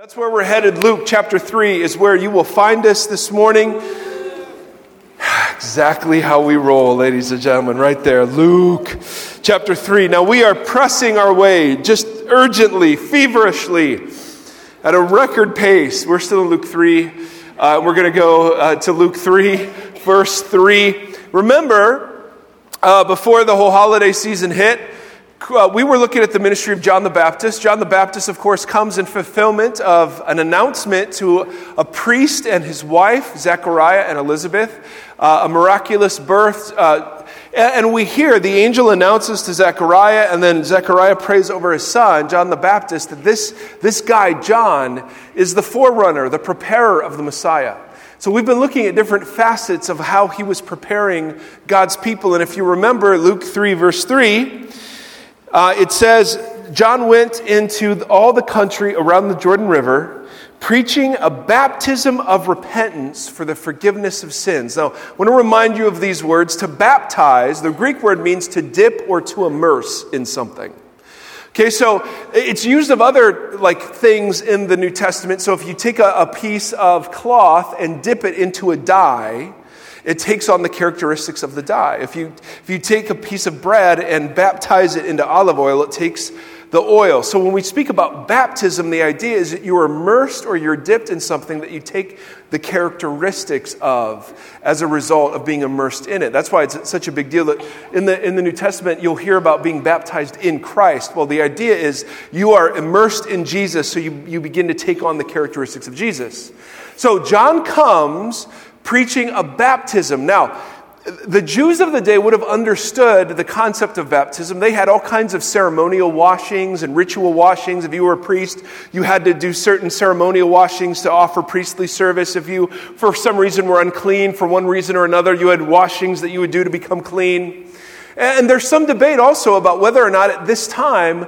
That's where we're headed. Luke chapter 3 is where you will find us this morning. Exactly how we roll, ladies and gentlemen, right there. Luke chapter 3. Now we are pressing our way just urgently, feverishly, at a record pace. We're still in Luke 3. Uh, we're going to go uh, to Luke 3, verse 3. Remember, uh, before the whole holiday season hit, uh, we were looking at the ministry of John the Baptist. John the Baptist, of course, comes in fulfillment of an announcement to a priest and his wife, Zechariah and Elizabeth, uh, a miraculous birth. Uh, and we hear the angel announces to Zechariah, and then Zechariah prays over his son, John the Baptist, that this, this guy, John, is the forerunner, the preparer of the Messiah. So we've been looking at different facets of how he was preparing God's people. And if you remember Luke 3, verse 3, uh, it says, John went into all the country around the Jordan River, preaching a baptism of repentance for the forgiveness of sins. Now, I want to remind you of these words. To baptize, the Greek word means to dip or to immerse in something. Okay, so it's used of other like things in the New Testament. So if you take a, a piece of cloth and dip it into a dye, it takes on the characteristics of the dye. If you, if you take a piece of bread and baptize it into olive oil, it takes the oil. So when we speak about baptism, the idea is that you are immersed or you're dipped in something that you take the characteristics of as a result of being immersed in it. That's why it's such a big deal that in the, in the New Testament you'll hear about being baptized in Christ. Well, the idea is you are immersed in Jesus, so you, you begin to take on the characteristics of Jesus. So John comes preaching a baptism. Now, the Jews of the day would have understood the concept of baptism. They had all kinds of ceremonial washings and ritual washings. If you were a priest, you had to do certain ceremonial washings to offer priestly service. If you, for some reason, were unclean for one reason or another, you had washings that you would do to become clean. And there's some debate also about whether or not at this time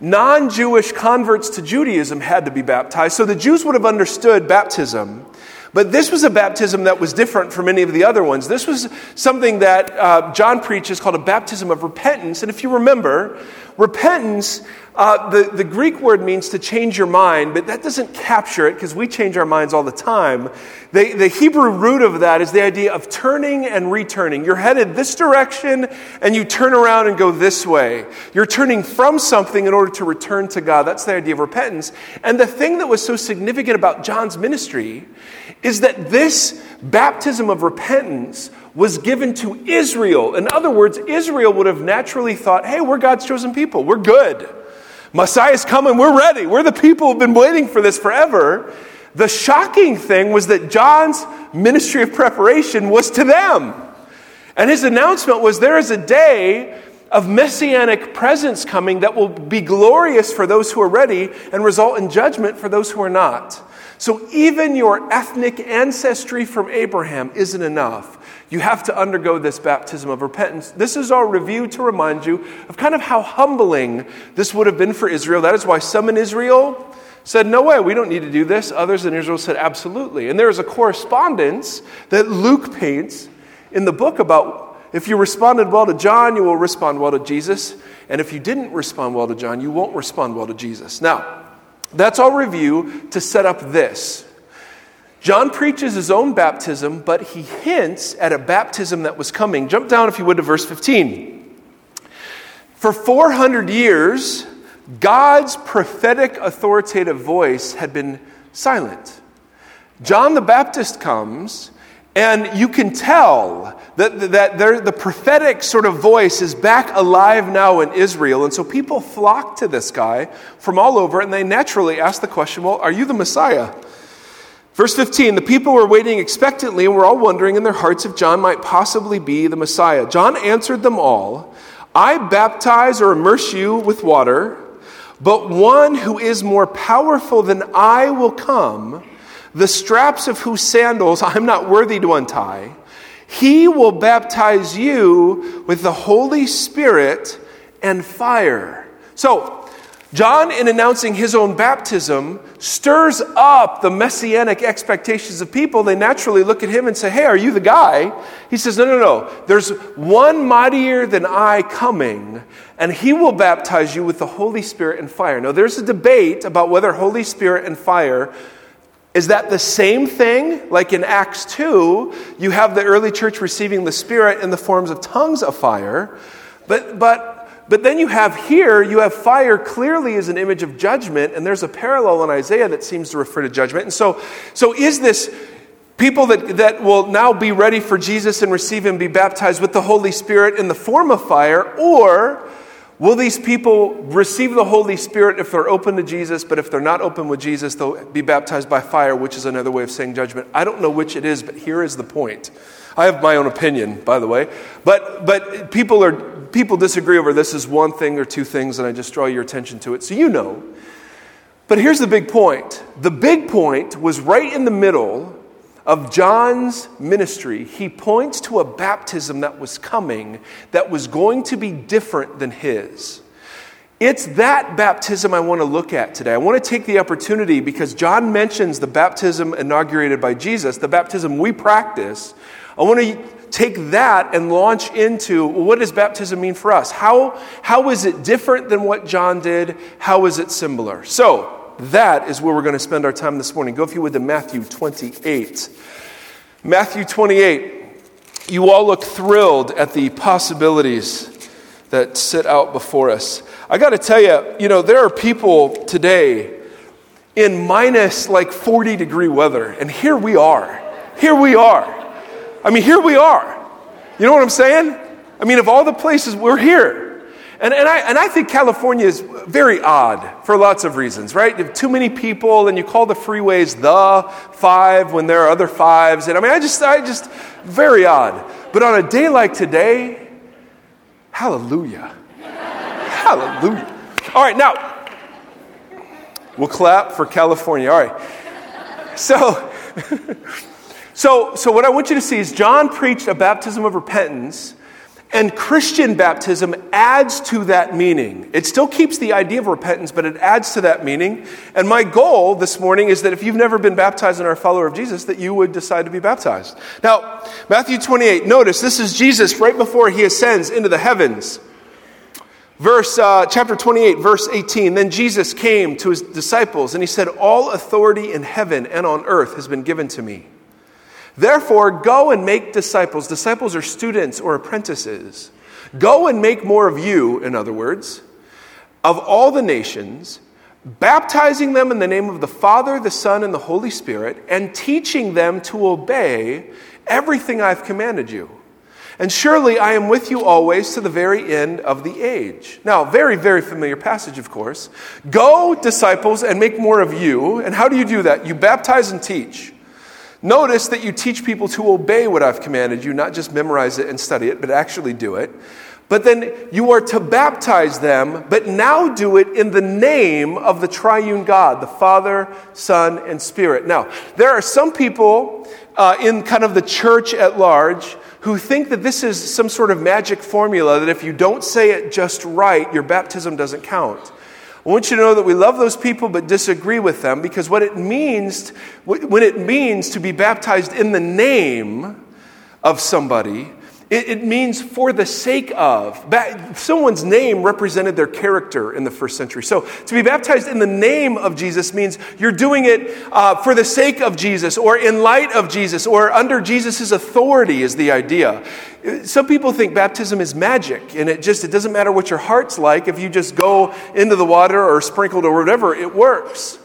non Jewish converts to Judaism had to be baptized. So the Jews would have understood baptism. But this was a baptism that was different from any of the other ones. This was something that uh, John preaches called a baptism of repentance. And if you remember, repentance, uh, the, the Greek word means to change your mind, but that doesn't capture it because we change our minds all the time. The, the Hebrew root of that is the idea of turning and returning. You're headed this direction and you turn around and go this way. You're turning from something in order to return to God. That's the idea of repentance. And the thing that was so significant about John's ministry is that this baptism of repentance was given to Israel. In other words, Israel would have naturally thought, hey, we're God's chosen people. We're good. Messiah's coming. We're ready. We're the people who've been waiting for this forever. The shocking thing was that John's ministry of preparation was to them. And his announcement was there is a day of messianic presence coming that will be glorious for those who are ready and result in judgment for those who are not. So even your ethnic ancestry from Abraham isn't enough. You have to undergo this baptism of repentance. This is our review to remind you of kind of how humbling this would have been for Israel. That is why some in Israel said, No way, we don't need to do this. Others in Israel said, Absolutely. And there is a correspondence that Luke paints in the book about if you responded well to John, you will respond well to Jesus. And if you didn't respond well to John, you won't respond well to Jesus. Now, that's our review to set up this. John preaches his own baptism, but he hints at a baptism that was coming. Jump down, if you would, to verse 15. For 400 years, God's prophetic authoritative voice had been silent. John the Baptist comes and you can tell that, that the prophetic sort of voice is back alive now in Israel. And so people flock to this guy from all over, and they naturally ask the question well, are you the Messiah? Verse 15 the people were waiting expectantly and were all wondering in their hearts if John might possibly be the Messiah. John answered them all I baptize or immerse you with water, but one who is more powerful than I will come the straps of whose sandals I'm not worthy to untie. He will baptize you with the Holy Spirit and fire. So, John, in announcing his own baptism, stirs up the messianic expectations of people. They naturally look at him and say, Hey, are you the guy? He says, No, no, no. There's one mightier than I coming, and he will baptize you with the Holy Spirit and fire. Now, there's a debate about whether Holy Spirit and fire. Is that the same thing? Like in Acts 2, you have the early church receiving the Spirit in the forms of tongues of fire. But, but but then you have here, you have fire clearly as an image of judgment, and there's a parallel in Isaiah that seems to refer to judgment. And so, so is this people that, that will now be ready for Jesus and receive Him be baptized with the Holy Spirit in the form of fire, or will these people receive the Holy Spirit if they're open to Jesus, but if they're not open with Jesus, they'll be baptized by fire, which is another way of saying judgment? I don't know which it is, but here is the point. I have my own opinion, by the way. But, but people, are, people disagree over this is one thing or two things, and I just draw your attention to it so you know. But here's the big point the big point was right in the middle of John's ministry. He points to a baptism that was coming that was going to be different than his. It's that baptism I want to look at today. I want to take the opportunity because John mentions the baptism inaugurated by Jesus, the baptism we practice. I want to take that and launch into what does baptism mean for us? How, how is it different than what John did? How is it similar? So, that is where we're going to spend our time this morning. Go, if you would, to Matthew 28. Matthew 28. You all look thrilled at the possibilities that sit out before us. I got to tell you, you know, there are people today in minus like 40 degree weather, and here we are. Here we are. I mean, here we are. You know what I'm saying? I mean, of all the places, we're here. And, and, I, and I think California is very odd for lots of reasons, right? You have too many people, and you call the freeways the five when there are other fives. And I mean, I just, I just, very odd. But on a day like today, hallelujah. hallelujah. All right, now, we'll clap for California. All right. So, So, so what I want you to see is John preached a baptism of repentance, and Christian baptism adds to that meaning. It still keeps the idea of repentance, but it adds to that meaning. And my goal this morning is that if you've never been baptized and are a follower of Jesus, that you would decide to be baptized. Now, Matthew 28, notice this is Jesus right before he ascends into the heavens. Verse, uh, chapter 28, verse 18. Then Jesus came to his disciples and he said, All authority in heaven and on earth has been given to me. Therefore, go and make disciples. Disciples are students or apprentices. Go and make more of you, in other words, of all the nations, baptizing them in the name of the Father, the Son, and the Holy Spirit, and teaching them to obey everything I've commanded you. And surely I am with you always to the very end of the age. Now, very, very familiar passage, of course. Go, disciples, and make more of you. And how do you do that? You baptize and teach. Notice that you teach people to obey what I've commanded you, not just memorize it and study it, but actually do it. But then you are to baptize them, but now do it in the name of the triune God, the Father, Son, and Spirit. Now, there are some people uh, in kind of the church at large who think that this is some sort of magic formula that if you don't say it just right, your baptism doesn't count. I want you to know that we love those people but disagree with them because what it means, when it means to be baptized in the name of somebody, it, it means for the sake of. Someone's name represented their character in the first century. So to be baptized in the name of Jesus means you're doing it uh, for the sake of Jesus or in light of Jesus or under Jesus' authority, is the idea. Some people think baptism is magic and it just it doesn't matter what your heart's like if you just go into the water or sprinkled or whatever, it works.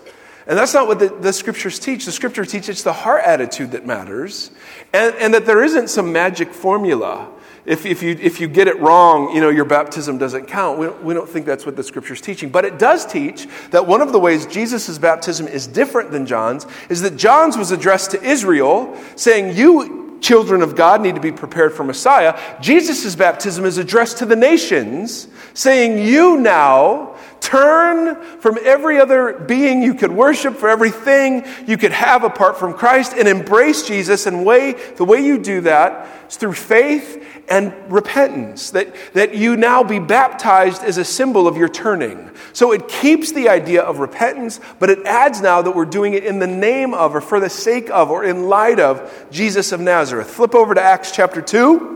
And that's not what the, the, scriptures teach. The scripture teaches it's the heart attitude that matters, and, and that there isn't some magic formula. If, if, you, if you get it wrong, you know, your baptism doesn't count. We don't, we don't think that's what the scripture's teaching. But it does teach that one of the ways Jesus' baptism is different than John's is that John's was addressed to Israel, saying, You, children of God, need to be prepared for Messiah. Jesus' baptism is addressed to the nations, saying, You now Turn from every other being you could worship, for everything you could have apart from Christ, and embrace Jesus. And way, the way you do that is through faith and repentance, that, that you now be baptized as a symbol of your turning. So it keeps the idea of repentance, but it adds now that we're doing it in the name of, or for the sake of, or in light of Jesus of Nazareth. Flip over to Acts chapter 2.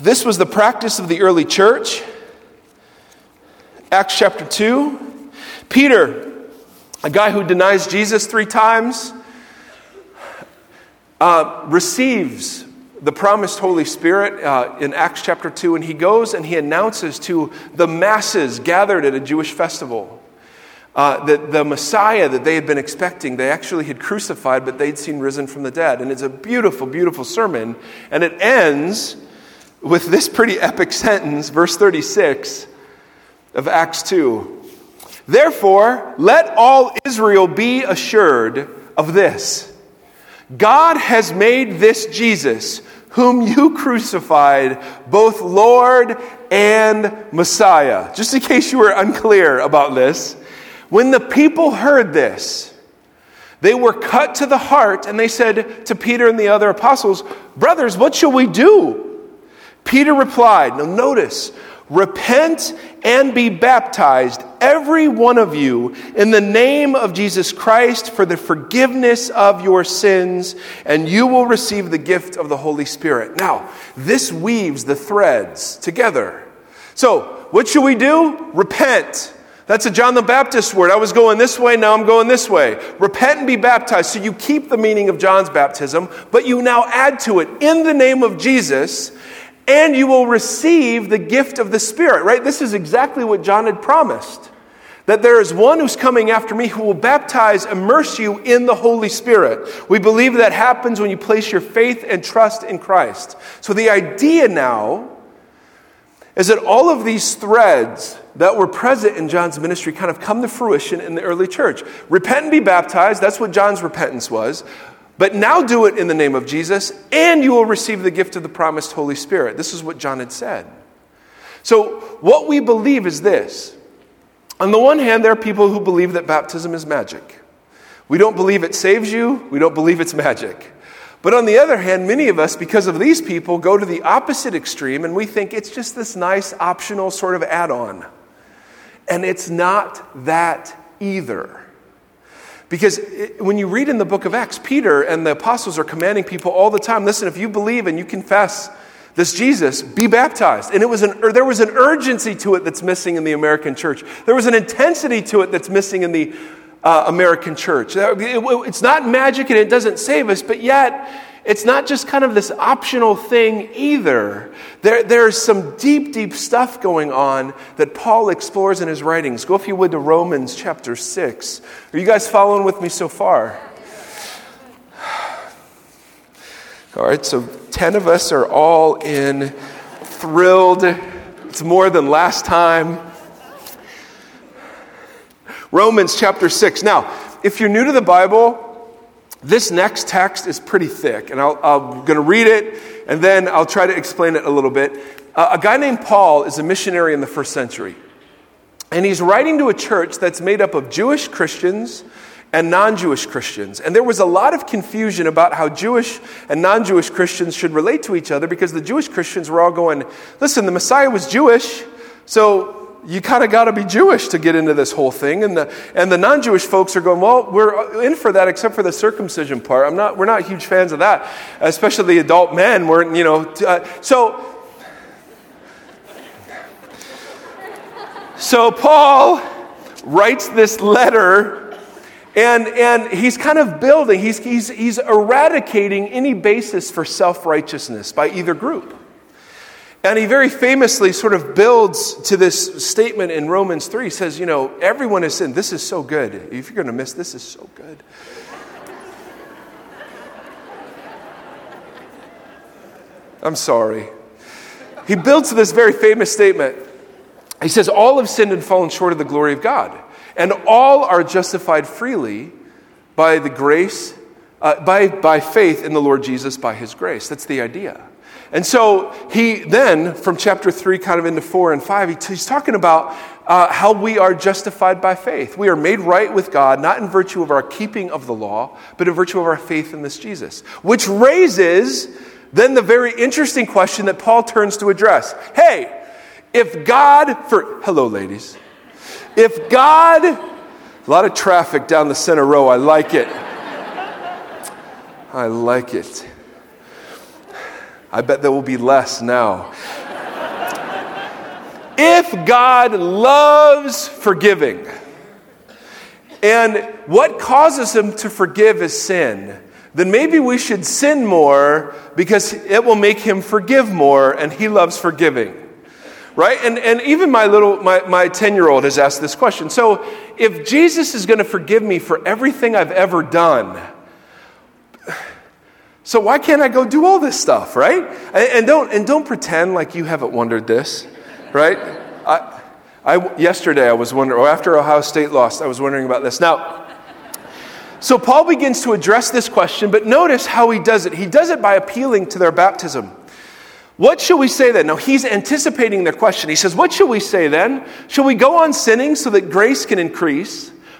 This was the practice of the early church. Acts chapter 2. Peter, a guy who denies Jesus three times, uh, receives the promised Holy Spirit uh, in Acts chapter 2, and he goes and he announces to the masses gathered at a Jewish festival uh, that the Messiah that they had been expecting, they actually had crucified, but they'd seen risen from the dead. And it's a beautiful, beautiful sermon. And it ends with this pretty epic sentence, verse 36 of Acts 2. Therefore, let all Israel be assured of this God has made this Jesus, whom you crucified, both Lord and Messiah. Just in case you were unclear about this, when the people heard this, they were cut to the heart and they said to Peter and the other apostles, Brothers, what shall we do? Peter replied, Now notice, Repent and be baptized, every one of you, in the name of Jesus Christ for the forgiveness of your sins, and you will receive the gift of the Holy Spirit. Now, this weaves the threads together. So, what should we do? Repent. That's a John the Baptist word. I was going this way, now I'm going this way. Repent and be baptized. So you keep the meaning of John's baptism, but you now add to it, in the name of Jesus, and you will receive the gift of the Spirit, right? This is exactly what John had promised. That there is one who's coming after me who will baptize, immerse you in the Holy Spirit. We believe that happens when you place your faith and trust in Christ. So the idea now is that all of these threads that were present in John's ministry kind of come to fruition in the early church. Repent and be baptized, that's what John's repentance was. But now do it in the name of Jesus, and you will receive the gift of the promised Holy Spirit. This is what John had said. So, what we believe is this. On the one hand, there are people who believe that baptism is magic. We don't believe it saves you, we don't believe it's magic. But on the other hand, many of us, because of these people, go to the opposite extreme and we think it's just this nice optional sort of add on. And it's not that either. Because it, when you read in the book of Acts, Peter and the apostles are commanding people all the time listen, if you believe and you confess this Jesus, be baptized. And it was an, there was an urgency to it that's missing in the American church. There was an intensity to it that's missing in the uh, American church. It, it, it's not magic and it doesn't save us, but yet it's not just kind of this optional thing either. There, there's some deep, deep stuff going on that Paul explores in his writings. Go, if you would, to Romans chapter 6. Are you guys following with me so far? All right, so 10 of us are all in, thrilled. It's more than last time. Romans chapter 6. Now, if you're new to the Bible, this next text is pretty thick, and i am going to read it and then I'll try to explain it a little bit. Uh, a guy named Paul is a missionary in the first century, and he's writing to a church that's made up of Jewish Christians and non Jewish Christians. And there was a lot of confusion about how Jewish and non Jewish Christians should relate to each other because the Jewish Christians were all going, listen, the Messiah was Jewish, so you kind of got to be Jewish to get into this whole thing. And the, and the non Jewish folks are going, well, we're in for that except for the circumcision part. I'm not, we're not huge fans of that, especially the adult men. We're, you know, uh, so. So Paul writes this letter and, and he's kind of building, he's, he's, he's eradicating any basis for self righteousness by either group. And he very famously sort of builds to this statement in Romans 3. He says, You know, everyone has sinned. This is so good. If you're going to miss, this is so good. I'm sorry. He builds to this very famous statement. He says, All have sinned and fallen short of the glory of God, and all are justified freely by the grace, uh, by, by faith in the Lord Jesus by his grace. That's the idea. And so he then, from chapter 3, kind of into 4 and 5, he, he's talking about uh, how we are justified by faith. We are made right with God, not in virtue of our keeping of the law, but in virtue of our faith in this Jesus. Which raises then the very interesting question that Paul turns to address. Hey, if God, for, hello, ladies. If God, a lot of traffic down the center row, I like it. I like it. I bet there will be less now. if God loves forgiving, and what causes him to forgive is sin, then maybe we should sin more because it will make him forgive more, and he loves forgiving. Right? And, and even my little, my, my 10 year old has asked this question. So, if Jesus is going to forgive me for everything I've ever done, so why can't I go do all this stuff, right? And, don't, and don't pretend like you haven't wondered this, right? I, I, yesterday I was wondering, or after Ohio State lost, I was wondering about this. Now, so Paul begins to address this question, but notice how he does it. He does it by appealing to their baptism. What shall we say then? Now he's anticipating their question. He says, What shall we say then? Shall we go on sinning so that grace can increase?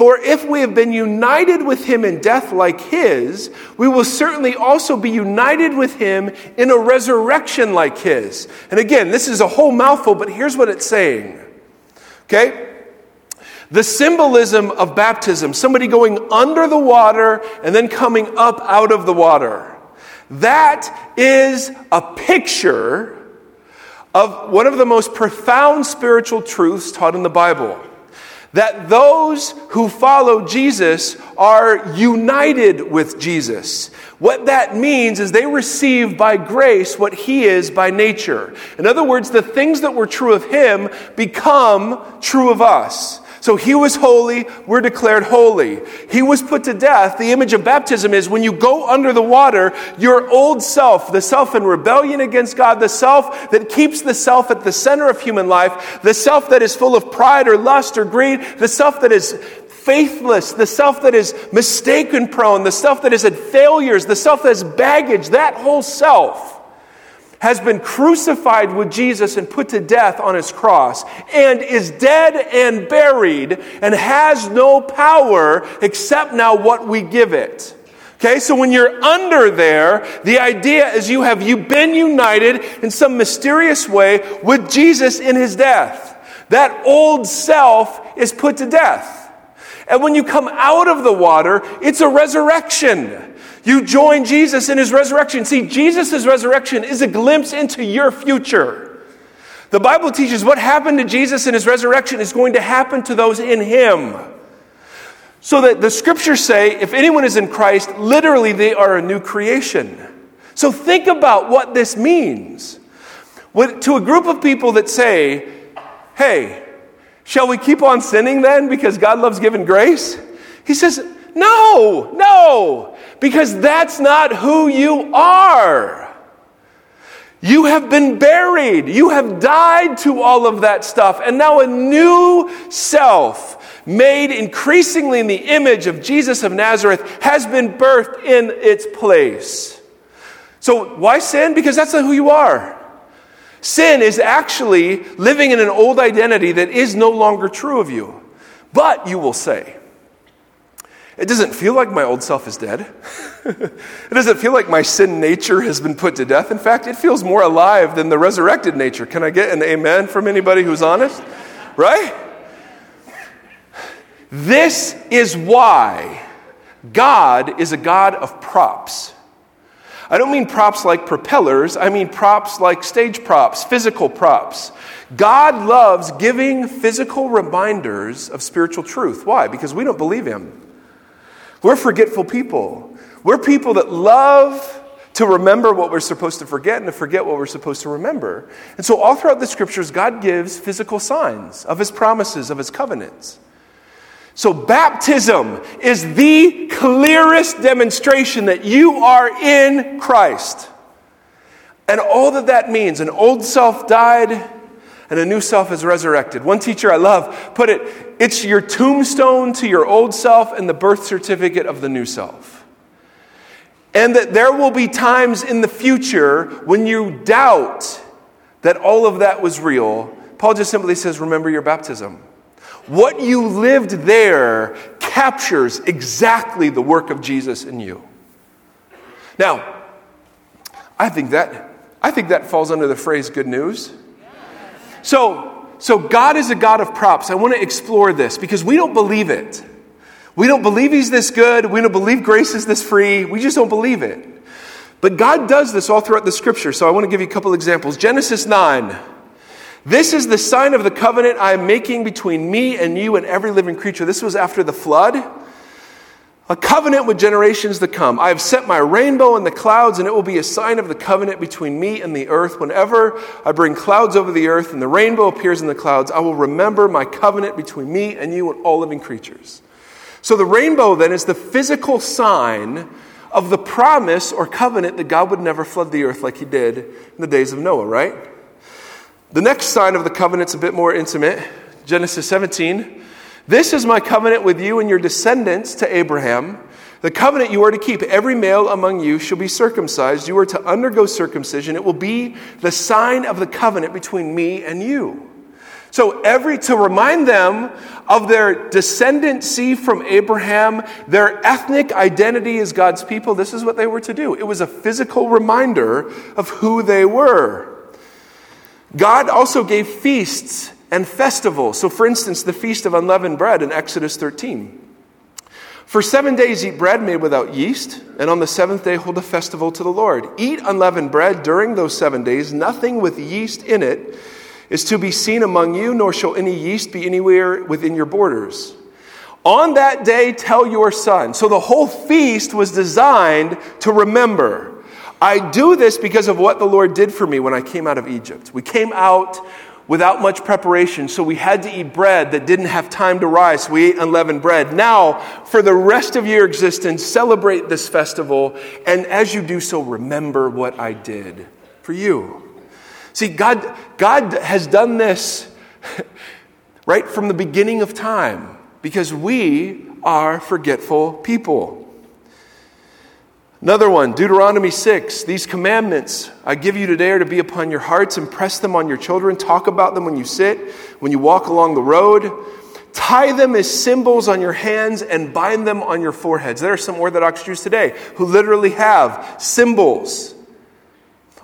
For if we have been united with him in death like his, we will certainly also be united with him in a resurrection like his. And again, this is a whole mouthful, but here's what it's saying. Okay? The symbolism of baptism, somebody going under the water and then coming up out of the water, that is a picture of one of the most profound spiritual truths taught in the Bible that those who follow Jesus are united with Jesus. What that means is they receive by grace what he is by nature. In other words, the things that were true of him become true of us. So he was holy, we're declared holy. He was put to death. The image of baptism is when you go under the water, your old self, the self in rebellion against God, the self that keeps the self at the center of human life, the self that is full of pride or lust or greed, the self that is faithless, the self that is mistaken prone, the self that has had failures, the self that has baggage, that whole self has been crucified with Jesus and put to death on his cross, and is dead and buried, and has no power except now what we give it. Okay, so when you're under there, the idea is you have you been united in some mysterious way with Jesus in his death. That old self is put to death. And when you come out of the water, it's a resurrection. You join Jesus in his resurrection. See, Jesus' resurrection is a glimpse into your future. The Bible teaches what happened to Jesus in his resurrection is going to happen to those in him. So that the scriptures say, if anyone is in Christ, literally they are a new creation. So think about what this means. to a group of people that say, hey, shall we keep on sinning then because God loves giving grace? He says, no, no, because that's not who you are. You have been buried. You have died to all of that stuff. And now a new self, made increasingly in the image of Jesus of Nazareth, has been birthed in its place. So, why sin? Because that's not who you are. Sin is actually living in an old identity that is no longer true of you. But you will say, it doesn't feel like my old self is dead. it doesn't feel like my sin nature has been put to death. In fact, it feels more alive than the resurrected nature. Can I get an amen from anybody who's honest? Right? This is why God is a God of props. I don't mean props like propellers, I mean props like stage props, physical props. God loves giving physical reminders of spiritual truth. Why? Because we don't believe Him. We're forgetful people. We're people that love to remember what we're supposed to forget and to forget what we're supposed to remember. And so, all throughout the scriptures, God gives physical signs of his promises, of his covenants. So, baptism is the clearest demonstration that you are in Christ. And all that that means an old self died and a new self is resurrected. One teacher I love put it it's your tombstone to your old self and the birth certificate of the new self. And that there will be times in the future when you doubt that all of that was real. Paul just simply says, Remember your baptism. What you lived there captures exactly the work of Jesus in you. Now, I think that I think that falls under the phrase good news. So, so God is a God of props. I want to explore this because we don't believe it. We don't believe He's this good. We don't believe grace is this free. We just don't believe it. But God does this all throughout the scripture. So I want to give you a couple examples. Genesis 9. This is the sign of the covenant I am making between me and you and every living creature. This was after the flood a covenant with generations to come. I have set my rainbow in the clouds, and it will be a sign of the covenant between me and the earth. Whenever I bring clouds over the earth and the rainbow appears in the clouds, I will remember my covenant between me and you and all living creatures. So the rainbow then is the physical sign of the promise or covenant that God would never flood the earth like he did in the days of Noah, right? The next sign of the covenant's a bit more intimate. Genesis 17. This is my covenant with you and your descendants to Abraham. The covenant you are to keep. Every male among you shall be circumcised. You are to undergo circumcision. It will be the sign of the covenant between me and you. So every to remind them of their descendancy from Abraham, their ethnic identity as God's people, this is what they were to do. It was a physical reminder of who they were. God also gave feasts and festivals. So, for instance, the Feast of Unleavened Bread in Exodus 13. For seven days eat bread made without yeast, and on the seventh day hold a festival to the Lord. Eat unleavened bread during those seven days. Nothing with yeast in it is to be seen among you, nor shall any yeast be anywhere within your borders. On that day, tell your son. So the whole feast was designed to remember. I do this because of what the Lord did for me when I came out of Egypt. We came out without much preparation, so we had to eat bread that didn't have time to rise. So we ate unleavened bread. Now, for the rest of your existence, celebrate this festival, and as you do so, remember what I did for you. See, God, God has done this right from the beginning of time because we are forgetful people. Another one, Deuteronomy 6. These commandments I give you today are to be upon your hearts. Impress them on your children. Talk about them when you sit, when you walk along the road. Tie them as symbols on your hands and bind them on your foreheads. There are some Orthodox Jews today who literally have symbols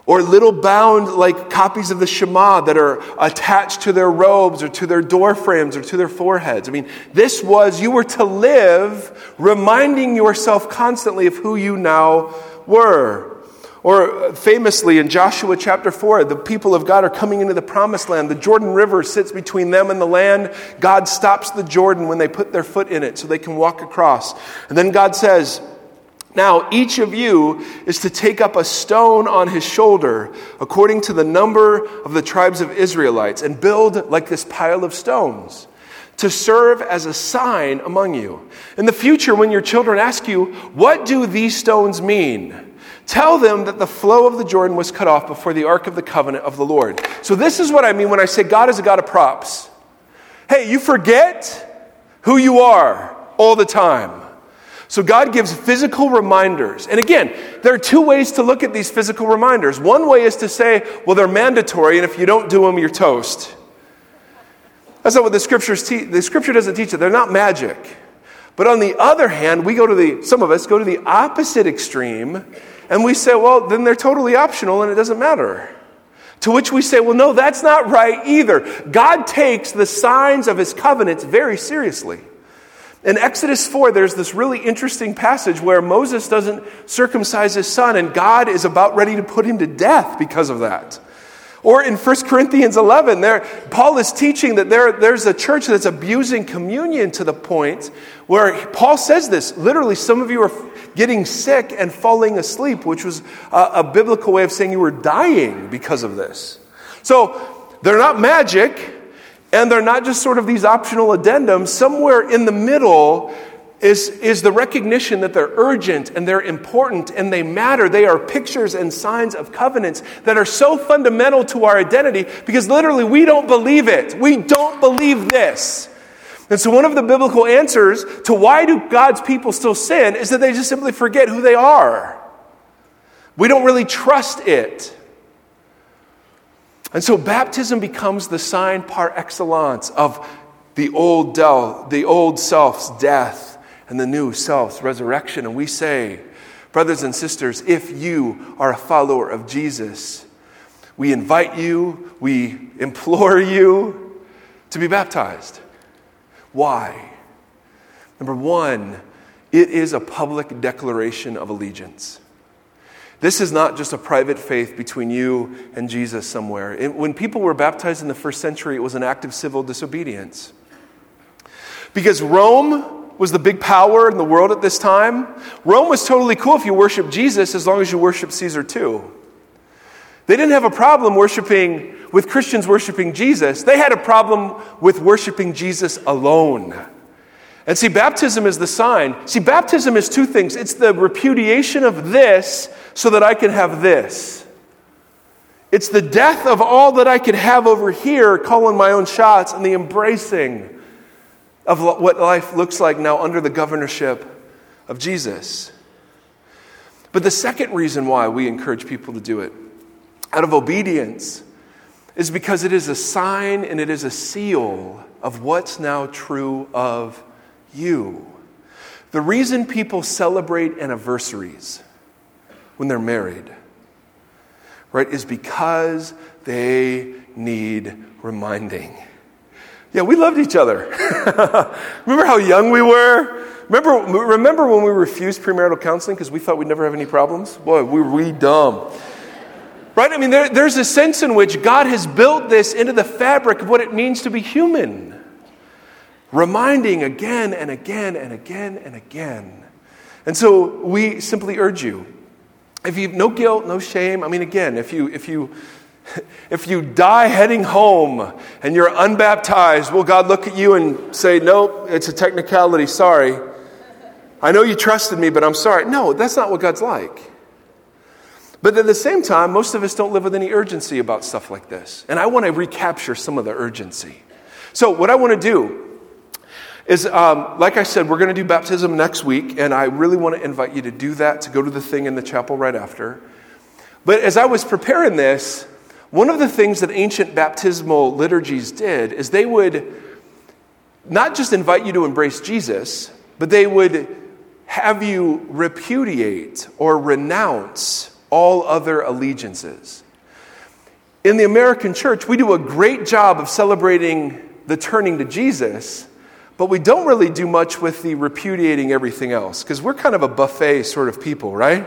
or little bound like copies of the Shema that are attached to their robes or to their door frames or to their foreheads. I mean, this was, you were to live reminding yourself constantly of who you now were. Or famously in Joshua chapter 4, the people of God are coming into the promised land. The Jordan River sits between them and the land. God stops the Jordan when they put their foot in it so they can walk across. And then God says, now, each of you is to take up a stone on his shoulder according to the number of the tribes of Israelites and build like this pile of stones to serve as a sign among you. In the future, when your children ask you, What do these stones mean? Tell them that the flow of the Jordan was cut off before the ark of the covenant of the Lord. So, this is what I mean when I say God is a God of props. Hey, you forget who you are all the time. So God gives physical reminders. And again, there are two ways to look at these physical reminders. One way is to say, well, they're mandatory, and if you don't do them, you're toast. That's not what the scriptures teach. The scripture doesn't teach it. They're not magic. But on the other hand, we go to the, some of us go to the opposite extreme, and we say, well, then they're totally optional and it doesn't matter. To which we say, well, no, that's not right either. God takes the signs of his covenants very seriously. In Exodus 4, there's this really interesting passage where Moses doesn't circumcise his son, and God is about ready to put him to death because of that. Or in 1 Corinthians 11, there, Paul is teaching that there, there's a church that's abusing communion to the point where Paul says this. Literally, some of you are getting sick and falling asleep, which was a, a biblical way of saying you were dying because of this. So they're not magic, and they're not just sort of these optional addendums. Somewhere in the middle, is, is the recognition that they're urgent and they're important and they matter. They are pictures and signs of covenants that are so fundamental to our identity because literally we don't believe it. We don't believe this. And so, one of the biblical answers to why do God's people still sin is that they just simply forget who they are. We don't really trust it. And so, baptism becomes the sign par excellence of the old, del- the old self's death and the new self's resurrection. And we say, brothers and sisters, if you are a follower of Jesus, we invite you, we implore you to be baptized. Why? Number one, it is a public declaration of allegiance. This is not just a private faith between you and Jesus somewhere. It, when people were baptized in the first century, it was an act of civil disobedience. Because Rome was the big power in the world at this time. Rome was totally cool if you worship Jesus as long as you worship Caesar too. They didn't have a problem worshiping with Christians worshiping Jesus. They had a problem with worshiping Jesus alone. And see, baptism is the sign. See, baptism is two things it's the repudiation of this so that I can have this. It's the death of all that I could have over here, calling my own shots, and the embracing of what life looks like now under the governorship of Jesus. But the second reason why we encourage people to do it, out of obedience, is because it is a sign and it is a seal of what's now true of you. The reason people celebrate anniversaries when they're married, right, is because they need reminding. Yeah, we loved each other. remember how young we were? Remember, remember when we refused premarital counseling because we thought we'd never have any problems? Boy, we were we dumb. Right? I mean, there, there's a sense in which God has built this into the fabric of what it means to be human. Reminding again and again and again and again. And so we simply urge you if you have no guilt, no shame, I mean, again, if you, if you if you die heading home and you're unbaptized, will God look at you and say, Nope, it's a technicality, sorry. I know you trusted me, but I'm sorry. No, that's not what God's like. But at the same time, most of us don't live with any urgency about stuff like this. And I want to recapture some of the urgency. So, what I want to do is, um, like I said, we're going to do baptism next week, and I really want to invite you to do that, to go to the thing in the chapel right after. But as I was preparing this, one of the things that ancient baptismal liturgies did is they would not just invite you to embrace Jesus, but they would have you repudiate or renounce all other allegiances. In the American church, we do a great job of celebrating the turning to Jesus, but we don't really do much with the repudiating everything else because we're kind of a buffet sort of people, right?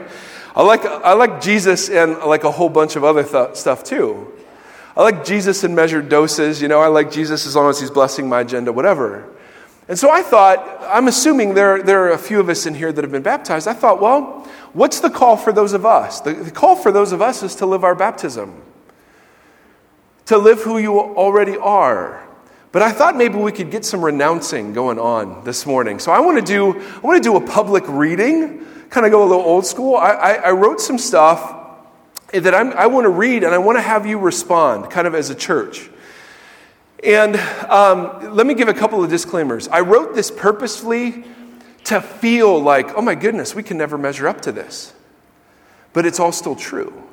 I like, I like Jesus and I like a whole bunch of other th- stuff too. I like Jesus in measured doses. You know, I like Jesus as long as he's blessing my agenda, whatever. And so I thought, I'm assuming there, there are a few of us in here that have been baptized. I thought, well, what's the call for those of us? The, the call for those of us is to live our baptism, to live who you already are. But I thought maybe we could get some renouncing going on this morning. So I want to do, I want to do a public reading kind of go a little old school, I, I, I wrote some stuff that I'm, i want to read and I want to have you respond, kind of as a church. And um, let me give a couple of disclaimers. I wrote this purposefully to feel like, oh my goodness, we can never measure up to this. But it's all still true.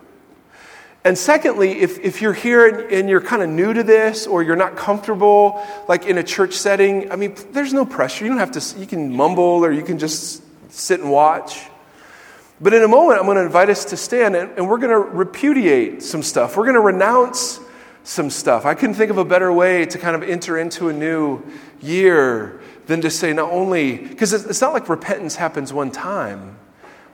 And secondly, if, if you're here and, and you're kind of new to this or you're not comfortable, like in a church setting, I mean, there's no pressure. You don't have to, you can mumble or you can just sit and watch. But in a moment, I'm going to invite us to stand and, and we're going to repudiate some stuff. We're going to renounce some stuff. I couldn't think of a better way to kind of enter into a new year than to say not only, because it's not like repentance happens one time,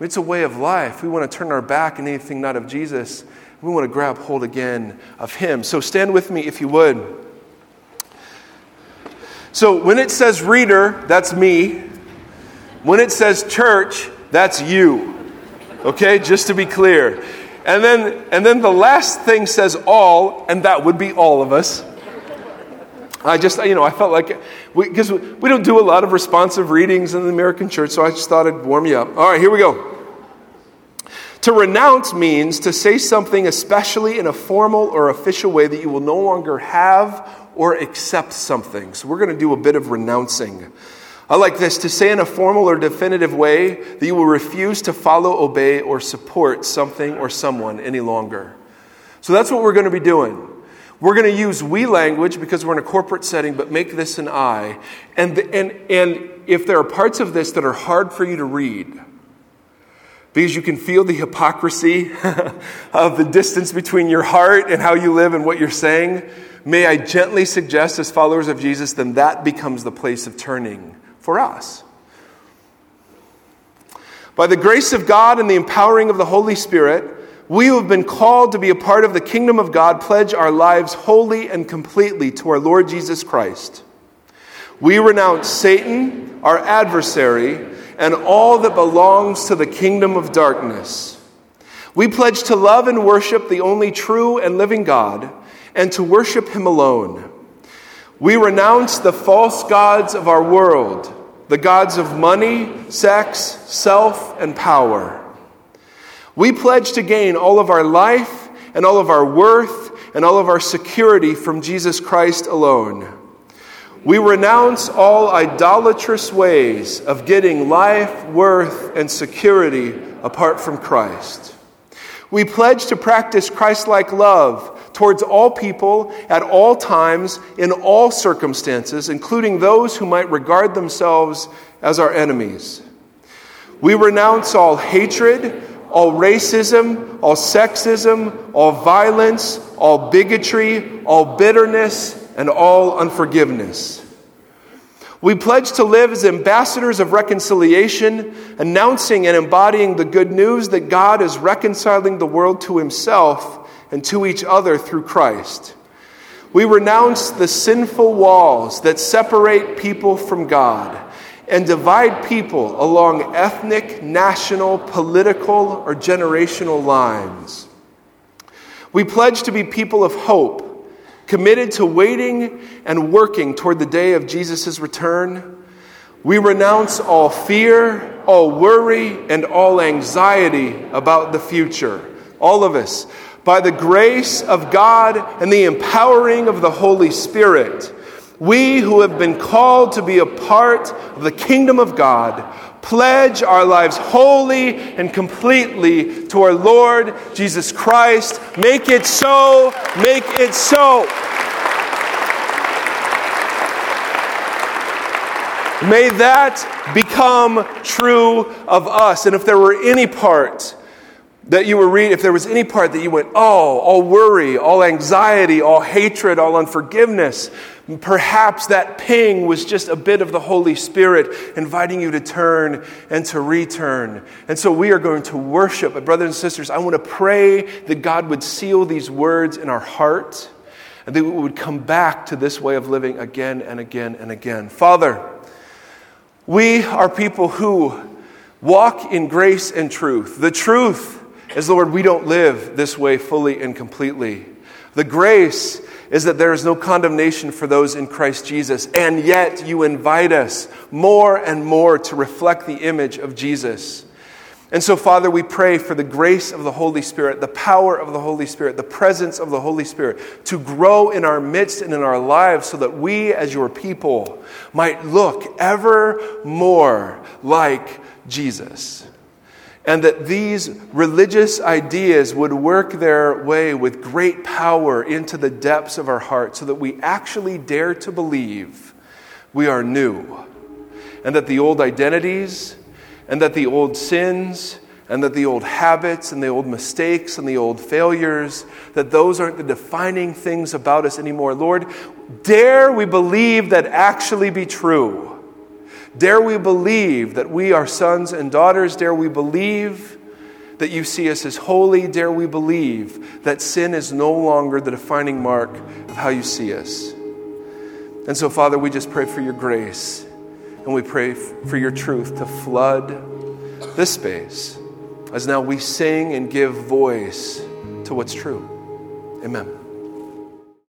it's a way of life. We want to turn our back on anything not of Jesus. We want to grab hold again of Him. So stand with me if you would. So when it says reader, that's me. When it says church, That's you. Okay, just to be clear. And then, and then the last thing says all, and that would be all of us. I just, you know, I felt like, because we, we, don't do a lot of responsive readings in the American church, so I just thought I'd warm you up. All right, here we go. To renounce means to say something, especially in a formal or official way, that you will no longer have or accept something. So we're going to do a bit of renouncing. I like this to say in a formal or definitive way that you will refuse to follow, obey, or support something or someone any longer. So that's what we're going to be doing. We're going to use we language because we're in a corporate setting, but make this an I. And, and, and if there are parts of this that are hard for you to read, because you can feel the hypocrisy of the distance between your heart and how you live and what you're saying, may I gently suggest, as followers of Jesus, then that becomes the place of turning for us. By the grace of God and the empowering of the Holy Spirit, we who have been called to be a part of the kingdom of God pledge our lives wholly and completely to our Lord Jesus Christ. We renounce Satan, our adversary, and all that belongs to the kingdom of darkness. We pledge to love and worship the only true and living God and to worship Him alone. We renounce the false gods of our world, the gods of money, sex, self, and power. We pledge to gain all of our life and all of our worth and all of our security from Jesus Christ alone. We renounce all idolatrous ways of getting life, worth, and security apart from Christ. We pledge to practice Christ like love towards all people at all times in all circumstances, including those who might regard themselves as our enemies. We renounce all hatred, all racism, all sexism, all violence, all bigotry, all bitterness, and all unforgiveness. We pledge to live as ambassadors of reconciliation, announcing and embodying the good news that God is reconciling the world to himself and to each other through Christ. We renounce the sinful walls that separate people from God and divide people along ethnic, national, political, or generational lines. We pledge to be people of hope, committed to waiting and working toward the day of Jesus' return. We renounce all fear, all worry, and all anxiety about the future. All of us, by the grace of God and the empowering of the Holy Spirit we who have been called to be a part of the kingdom of God pledge our lives wholly and completely to our Lord Jesus Christ. Make it so, make it so. May that become true of us. And if there were any part that you were reading, if there was any part that you went, oh, all worry, all anxiety, all hatred, all unforgiveness, perhaps that ping was just a bit of the Holy Spirit inviting you to turn and to return. And so we are going to worship. But, brothers and sisters, I want to pray that God would seal these words in our heart and that we would come back to this way of living again and again and again. Father, we are people who walk in grace and truth. The truth is, Lord, we don't live this way fully and completely. The grace is that there is no condemnation for those in Christ Jesus, and yet you invite us more and more to reflect the image of Jesus. And so, Father, we pray for the grace of the Holy Spirit, the power of the Holy Spirit, the presence of the Holy Spirit to grow in our midst and in our lives so that we, as your people, might look ever more like Jesus and that these religious ideas would work their way with great power into the depths of our hearts so that we actually dare to believe we are new and that the old identities and that the old sins and that the old habits and the old mistakes and the old failures that those aren't the defining things about us anymore. Lord dare we believe that actually be true Dare we believe that we are sons and daughters? Dare we believe that you see us as holy? Dare we believe that sin is no longer the defining mark of how you see us? And so, Father, we just pray for your grace and we pray for your truth to flood this space as now we sing and give voice to what's true. Amen.